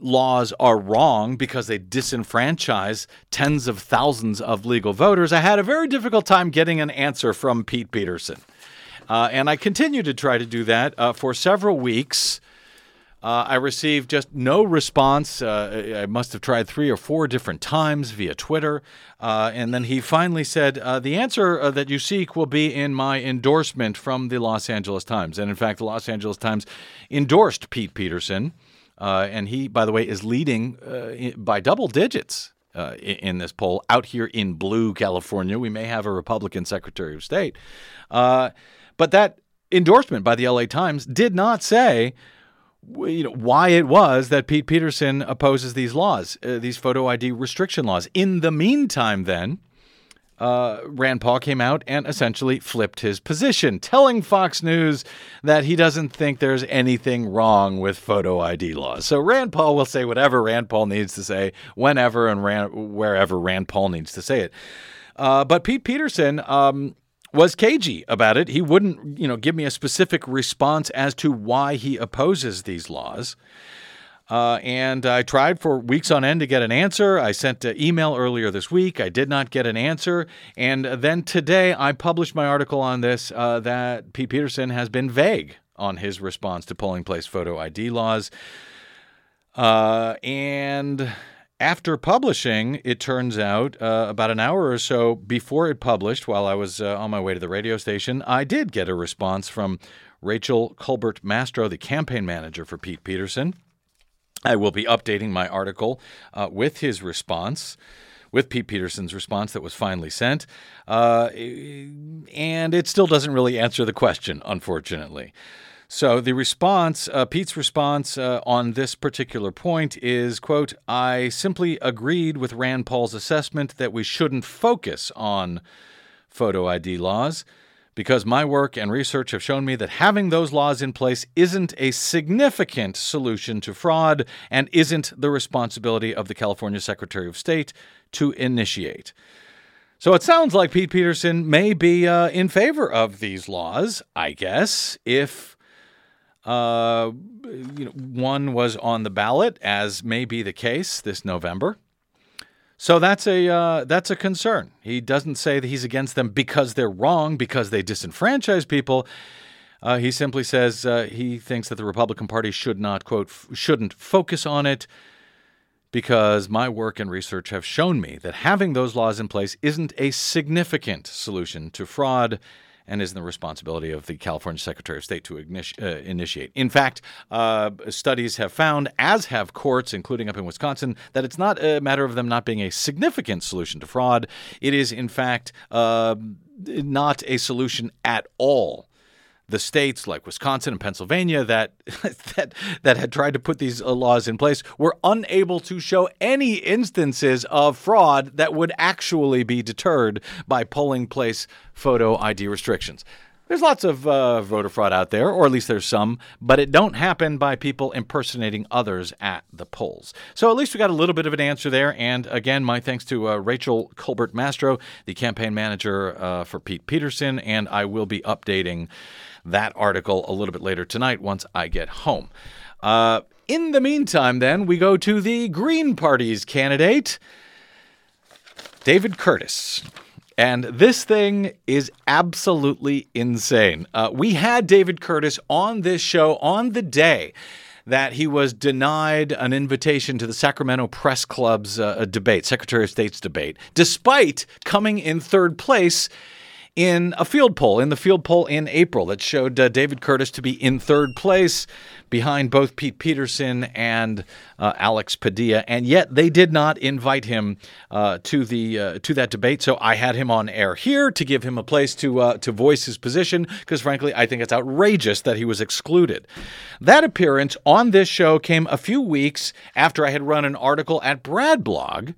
laws are wrong because they disenfranchise tens of thousands of legal voters, I had a very difficult time getting an answer from Pete Peterson. Uh, and I continued to try to do that uh, for several weeks. Uh, I received just no response. Uh, I must have tried three or four different times via Twitter. Uh, and then he finally said, uh, The answer uh, that you seek will be in my endorsement from the Los Angeles Times. And in fact, the Los Angeles Times endorsed Pete Peterson. Uh, and he, by the way, is leading by double digits uh, in, this poll out here in blue California. We may have a Republican Secretary of State. Uh, but that endorsement by the LA Times did not say you know why it was that Pete Peterson opposes these laws, uh, these photo ID restriction laws. In the meantime, then. Uh, Rand Paul came out and essentially flipped his position, telling Fox News that he doesn't think there's anything wrong with photo ID laws. So Rand Paul will say whatever Rand Paul needs to say, whenever and Rand, wherever Rand Paul needs to say it. Uh, but Pete Peterson um, was cagey about it. He wouldn't, you know, give me a specific response as to why he opposes these laws. Uh, and I tried for weeks on end to get an answer. I sent an email earlier this week. I did not get an answer. And then today I published my article on this uh, that Pete Peterson has been vague on his response to polling place photo ID laws. Uh, and after publishing, it turns out uh, about an hour or so before it published, while I was uh, on my way to the radio station, I did get a response from Rachel Colbert Mastro, the campaign manager for Pete Peterson. I will be updating my article uh, with his response, with Pete Peterson's response that was finally sent. Uh, and it still doesn't really answer the question, unfortunately. So the response, uh, Pete's response uh, on this particular point is, quote, I simply agreed with Rand Paul's assessment that we shouldn't focus on photo ID laws because my work and research have shown me that having those laws in place isn't a significant solution to fraud and isn't the responsibility of the California Secretary of State to initiate. So it sounds like Pete Peterson may be uh, in favor of these laws, I guess, if uh, you know, one was on the ballot, as may be the case this November. So that's a uh, that's a concern. He doesn't say that he's against them because they're wrong, because they disenfranchise people. Uh, he simply says uh, he thinks that the Republican Party should not quote f- shouldn't focus on it because my work and research have shown me that having those laws in place isn't a significant solution to fraud and isn't the responsibility of the California Secretary of State to uh, initiate. In fact, uh, studies have found, as have courts, including up in Wisconsin, that it's not a matter of them not being a significant solution to fraud. It is, in fact, uh, not a solution at all the states like Wisconsin and Pennsylvania that that that had tried to put these uh, laws in place were unable to show any instances of fraud that would actually be deterred by polling place photo ID restrictions. There's lots of uh, voter fraud out there, or at least there's some, but it don't happen by people impersonating others at the polls. So at least we got a little bit of an answer there. And again, my thanks to uh, Rachel Colbert Mastro, the campaign manager uh, for Pete Peterson, and I will be updating that article a little bit later tonight once I get home. Uh, in the meantime, then, we go to the Green Party's candidate, David Curtis. And this thing is absolutely insane. Uh, we had David Curtis on this show on the day that he was denied an invitation to the Sacramento Press Club's uh, debate, Secretary of State's debate, despite coming in third place in a field poll, in the field poll in April, that showed uh, David Curtis to be in third place behind both Pete Peterson and uh, Alex Padilla, and yet they did not invite him uh, to the uh, to that debate. So I had him on air here to give him a place to uh, to voice his position, because frankly, I think it's outrageous that he was excluded. That appearance on this show came a few weeks after I had run an article at Brad Blog,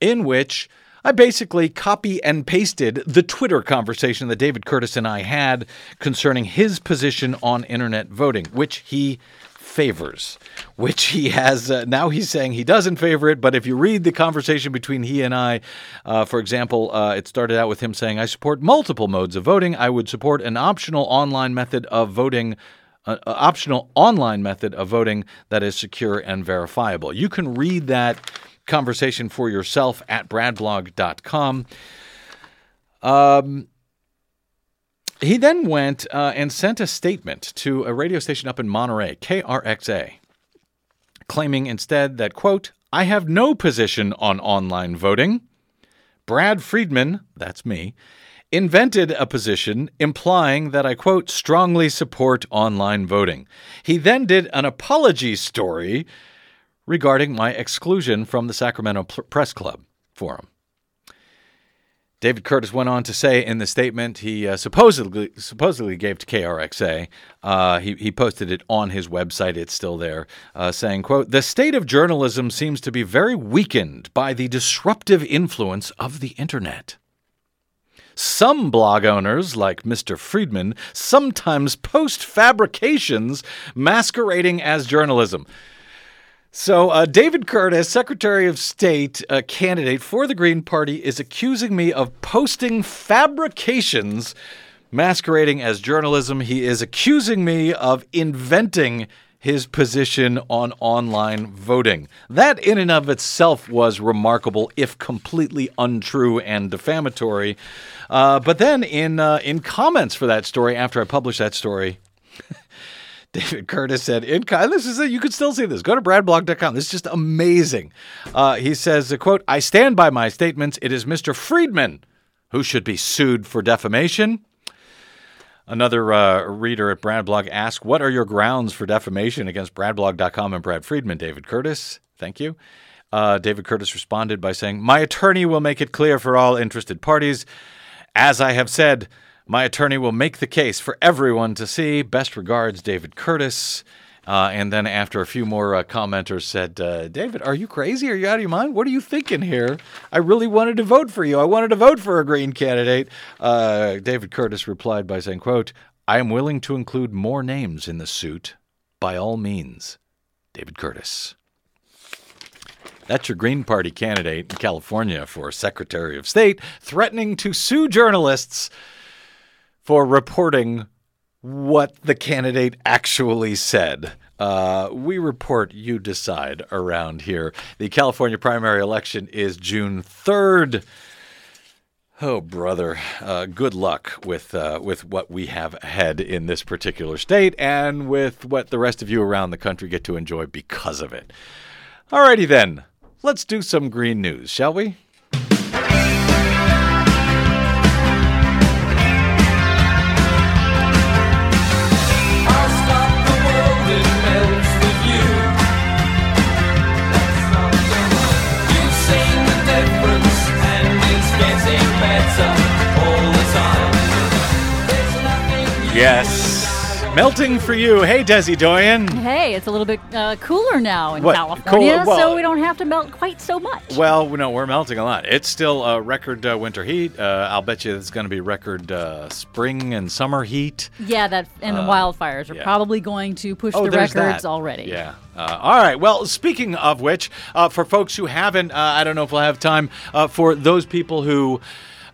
in which I basically copy and pasted the Twitter conversation that David Curtis and I had concerning his position on internet voting, which he favors, which he has uh, now he's saying he doesn't favor it. But if you read the conversation between he and I, uh, for example, uh, it started out with him saying, I support multiple modes of voting. I would support an optional online method of voting. An optional online method of voting that is secure and verifiable. You can read that conversation for yourself at bradblog.com. Um, he then went uh, and sent a statement to a radio station up in Monterey, KRXA, claiming instead that, quote, I have no position on online voting. Brad Friedman, that's me, invented a position implying that I, quote, strongly support online voting. He then did an apology story regarding my exclusion from the Sacramento Press Club forum. David Curtis went on to say in the statement he uh, supposedly supposedly gave to KRXA, uh, he, he posted it on his website. It's still there, uh, saying, "quote The state of journalism seems to be very weakened by the disruptive influence of the internet." Some blog owners, like Mr. Friedman, sometimes post fabrications masquerading as journalism. So, uh, David Curtis, Secretary of State uh, candidate for the Green Party, is accusing me of posting fabrications masquerading as journalism. He is accusing me of inventing his position on online voting. That, in and of itself, was remarkable, if completely untrue and defamatory. Uh, but then, in uh, in comments for that story, after I published that story, David Curtis said, in kind, this is it. You can still see this. Go to bradblog.com. This is just amazing. Uh, he says, quote, I stand by my statements. It is Mr. Friedman who should be sued for defamation. Another uh, reader at Bradblog asked, What are your grounds for defamation against Bradblog.com and Brad Friedman? David Curtis, thank you. Uh, David Curtis responded by saying, My attorney will make it clear for all interested parties. As I have said, my attorney will make the case for everyone to see. Best regards, David Curtis. Uh, and then after a few more uh, commenters said, uh, David, are you crazy? Are you out of your mind? What are you thinking here? I really wanted to vote for you. I wanted to vote for a green candidate. Uh, David Curtis replied by saying, quote, I am willing to include more names in the suit. By all means, David Curtis. That's your Green Party candidate in California for Secretary of State threatening to sue journalists for reporting what the candidate actually said. Uh, we report, you decide around here. The California primary election is June 3rd. Oh, brother, uh, good luck with uh, with what we have ahead in this particular state and with what the rest of you around the country get to enjoy because of it. Alrighty then, let's do some green news, shall we? Yes. Melting for you. Hey, Desi Doyen. Hey, it's a little bit uh, cooler now in What? California, Cool- well- so we don't have to melt quite so much. Well, no, we're melting a lot. It's still uh, record uh, winter heat. Uh, I'll bet you it's going to be record uh, spring and summer heat. yeah, that and the wildfires are uh, yeah. probably going to push Oh, the there's records that. already. Yeah. Uh, all right. Well, speaking of which, uh, for folks who haven't, uh, I don't know if we'll have time uh, for those people who.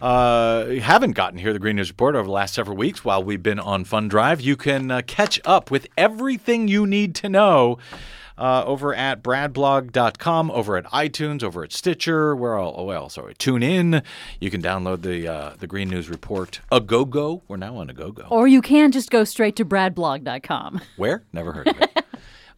Uh, haven't gotten here the Green News Report over the last several weeks while we've been on Fun Drive. You can uh, catch up with everything you need to know uh, over at bradblog.com, over at iTunes, over at Stitcher, where all, oh, well, sorry, TuneIn. You can download the uh, the Green News Report a go go. We're now on a go go. Or you can just go straight to bradblog.com. Where? Never heard of it.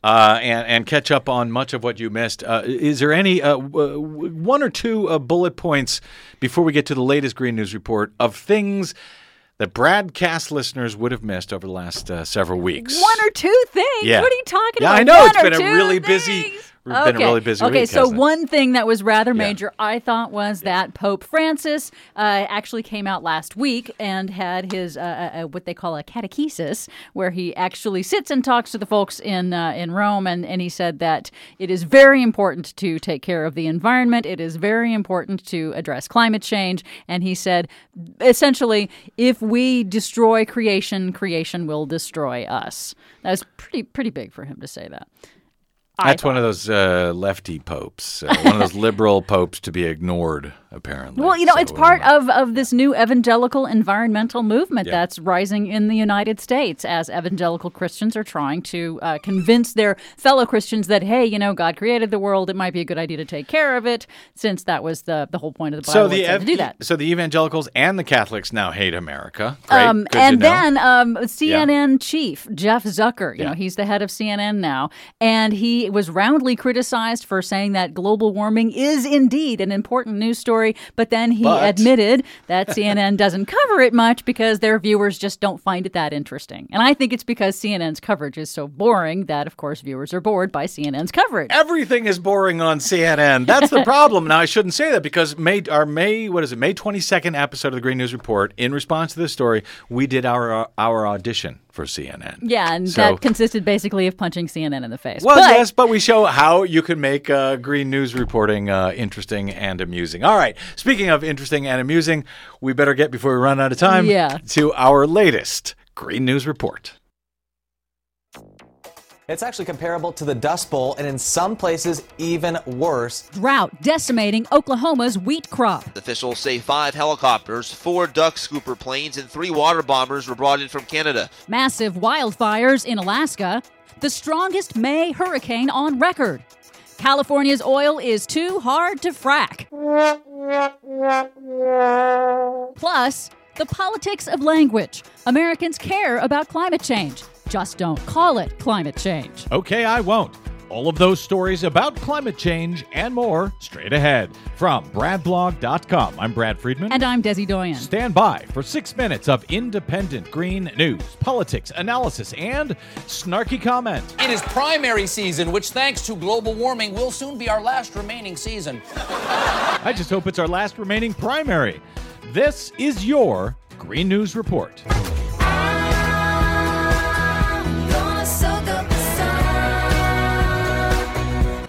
Uh, and, and catch up on much of what you missed. Uh, is there any uh, w- one or two uh, bullet points before we get to the latest Green News report of things that Bradcast listeners would have missed over the last uh, several weeks? One or two things. Yeah. What are you talking Yeah, about? I know. One It's been a really busy- things? it's been a really busy okay, week, so one thing that was rather Yeah. major, I thought, was that Pope Francis uh, actually came out last week and had his uh, uh, uh, what they call a catechesis, where he actually sits and talks to the folks in uh, in Rome, and, and he said that it is very important to take care of the environment. It is very important to address climate change, and he said essentially, if we destroy creation, creation will destroy us. That was pretty pretty big for him to say that. I That's one of those uh, lefty popes, uh, one of those liberal popes to be ignored, apparently. Well, you know, So, it's part uh, of, of this new evangelical environmental movement Yeah. that's rising in the United States as evangelical Christians are trying to uh, convince their fellow Christians that, hey, you know, God created the world. It might be a good idea to take care of it, since that was the, the whole point of the Bible. So the ev- to do that. so the evangelicals and the Catholics now hate America. Um, and then um, CNN chief Jeff Zucker, you know, he's the head of CNN now, and he was roundly criticized for saying that global warming is indeed an important news story. But then he But- admitted that CNN doesn't cover it much because their viewers just don't find it that interesting. And I think it's because CNN's coverage is so boring that, of course, viewers are bored by CNN's coverage. Everything is boring on CNN. That's the problem. now I shouldn't say that because May our May what is it May twenty second episode of the Green News Report. In response to this story, we did our our audition for CNN. Yeah, and So- that consisted basically of punching CNN in the face. Well, But- yes, but we show how you can make uh, green news reporting uh, interesting and amusing. All right. Speaking of interesting and amusing, we better get before we run out of time. Yeah. To our latest green news report. It's actually comparable to the Dust Bowl, and in some places, even worse. Drought decimating Oklahoma's wheat crop. Officials say five helicopters, four duck scooper planes, and three water bombers were brought in from Canada. Massive wildfires in Alaska. The strongest May hurricane on record. California's oil is too hard to frack. Plus, the politics of language. Americans care about climate change. Just don't call it climate change. Okay, I won't. All of those stories about climate change and more straight ahead from bradblog.com. I'm Brad Friedman. And I'm Desi Doyen. Stand by for six minutes of independent green news, politics, analysis, and snarky comment. It is primary season, which, thanks to global warming, will soon be our last remaining season. I just hope it's our last remaining primary. This is your Green News Report.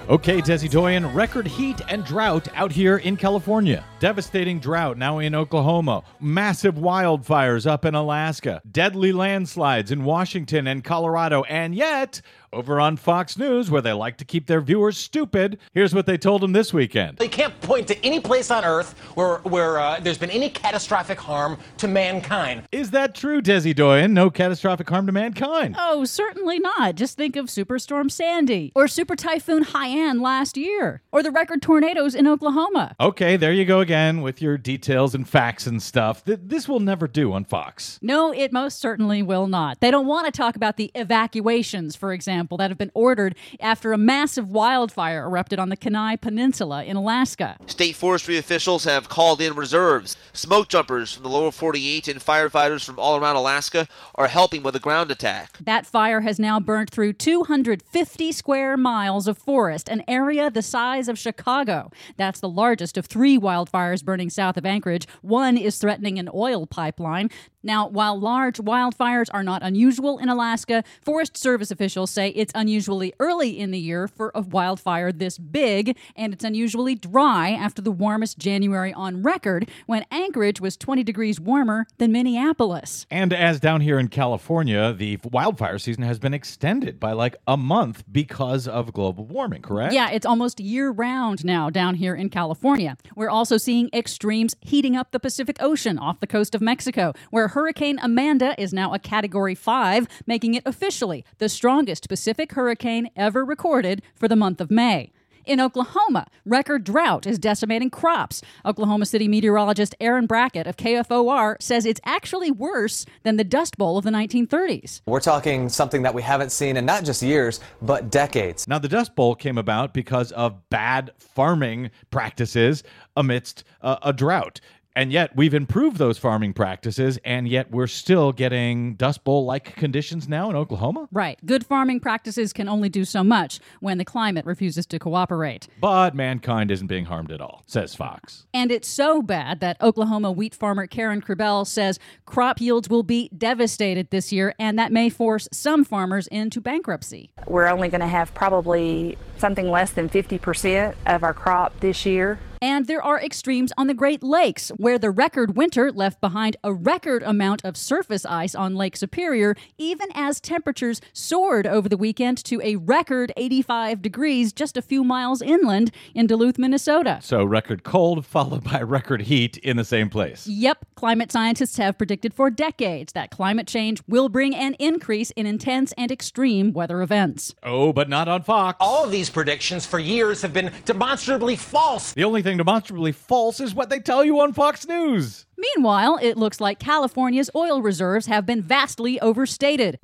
Okay, Desi Doyen, record heat and drought out here in California. Devastating drought now in Oklahoma. Massive wildfires up in Alaska. Deadly landslides in Washington and Colorado. And yet, over on Fox News, where they like to keep their viewers stupid, here's what they told them this weekend. They can't point to any place on Earth where, where uh, there's been any catastrophic harm to mankind. Is that true, Desi Doyen? No catastrophic harm to mankind. Oh, certainly not. Just think of Superstorm Sandy or Super Typhoon Haiyan last year or the record tornadoes in Oklahoma. Okay, there you go again with your details and facts and stuff. Th- this will never do on Fox. No, it most certainly will not. They don't want to talk about the evacuations, for example, that have been ordered after a massive wildfire erupted on the Kenai Peninsula in Alaska. State forestry officials have called in reserves. Smoke jumpers from the lower 48 and firefighters from all around Alaska are helping with the ground attack. That fire has now burnt through 250 square miles of forest, an area the size of Chicago. That's the largest of three wildfires burning south of Anchorage. One is threatening an oil pipeline. Now, while large wildfires are not unusual in Alaska, Forest Service officials say it's unusually early in the year for a wildfire this big, and it's unusually dry after the warmest January on record when Anchorage was 20 degrees warmer than Minneapolis. And as down here in California, the wildfire season has been extended by like a month because of global warming, correct? Yeah, it's almost year round now down here in California. We're also seeing extremes heating up the Pacific Ocean off the coast of Mexico, where Hurricane Amanda is now a Category 5, making it officially the strongest Pacific hurricane ever recorded for the month of May. In Oklahoma, record drought is decimating crops. Oklahoma City meteorologist Aaron Brackett of KFOR says it's actually worse than the Dust Bowl of the 1930s. We're talking something that we haven't seen in not just years, but decades. Now, the Dust Bowl came about because of bad farming practices amidst uh, a drought. And yet, we've improved those farming practices, and yet we're still getting Dust Bowl like conditions now in Oklahoma? Right. Good farming practices can only do so much when the climate refuses to cooperate. But mankind isn't being harmed at all, says Fox. And it's so bad that Oklahoma wheat farmer Karen Kribel says crop yields will be devastated this year, and that may force some farmers into bankruptcy. We're only going to have probably something less than 50% of our crop this year. And there are extremes on the Great Lakes, where the record winter left behind a record amount of surface ice on Lake Superior, even as temperatures soared over the weekend to a record 85 degrees just a few miles inland in Duluth, Minnesota. So, record cold followed by record heat in the same place. Yep, climate scientists have predicted for decades that climate change will bring an increase in intense and extreme weather events. Oh, but not on Fox. All of these predictions for years have been demonstrably false. The only thing demonstrably false is what they tell you on Fox News. Meanwhile, it looks like California's oil reserves have been vastly overstated.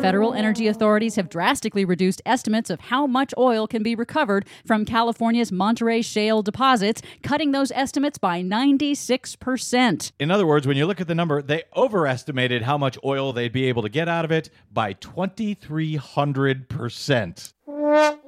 Federal energy authorities have drastically reduced estimates of how much oil can be recovered from California's Monterey shale deposits, cutting those estimates by 96%. In other words, when you look at the number, they overestimated how much oil they'd be able to get out of it by 2,300%.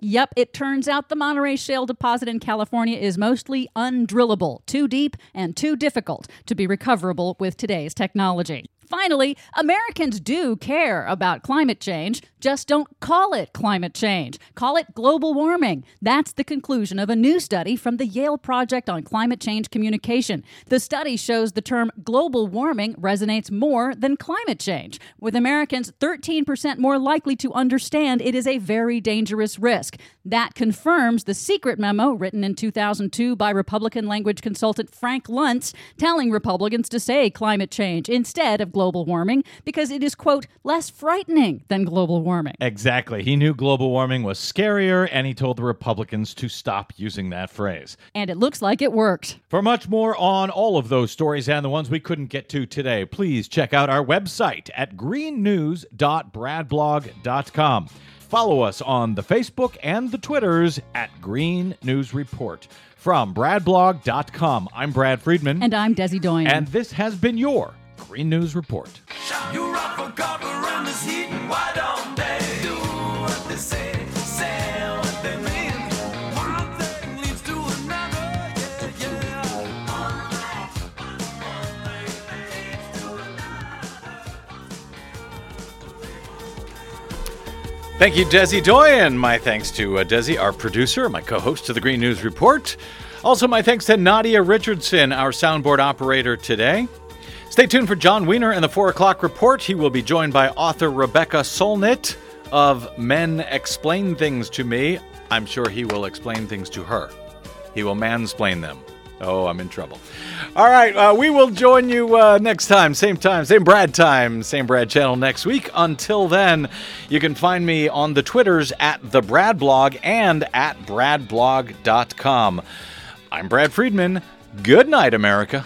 Yep, it turns out the Monterey Shale deposit in California is mostly undrillable, too deep, and too difficult to be recoverable with today's technology. Finally, Americans do care about climate change, just don't call it climate change. Call it global warming. That's the conclusion of a new study from the Yale Project on Climate Change Communication. The study shows the term global warming resonates more than climate change, with Americans 13% more likely to understand it is a very dangerous risk. That confirms the secret memo written in 2002 by Republican language consultant Frank Luntz telling Republicans to say climate change instead of global warming because it is, quote, less frightening than global warming. Exactly. He knew global warming was scarier, and he told the Republicans to stop using that phrase. And it looks like it worked. For much more on all of those stories and the ones we couldn't get to today, please check out our website at greennews.bradblog.com. Follow us on the Facebook and the Twitters at Green News Report. From bradblog.com, I'm Brad Friedman. And I'm Desi Doyen. And this has been your Green News Report. Thank you, Desi Doyen. My thanks to uh, Desi, our producer, my co host to the Green News Report. Also, my thanks to Nadia Richardson, our soundboard operator today. Stay tuned for Jon Wiener and the 4 o'clock report. He will be joined by author Rebecca Solnit of Men Explain Things to Me. I'm sure he will explain things to her. He will mansplain them. Oh, I'm in trouble. All right, uh, we will join you uh, next time, same time, same Brad time, same Brad channel next week. Until then, you can find me on the Twitters at the Brad Blog and at bradblog.com. I'm Brad Friedman. Good night, America.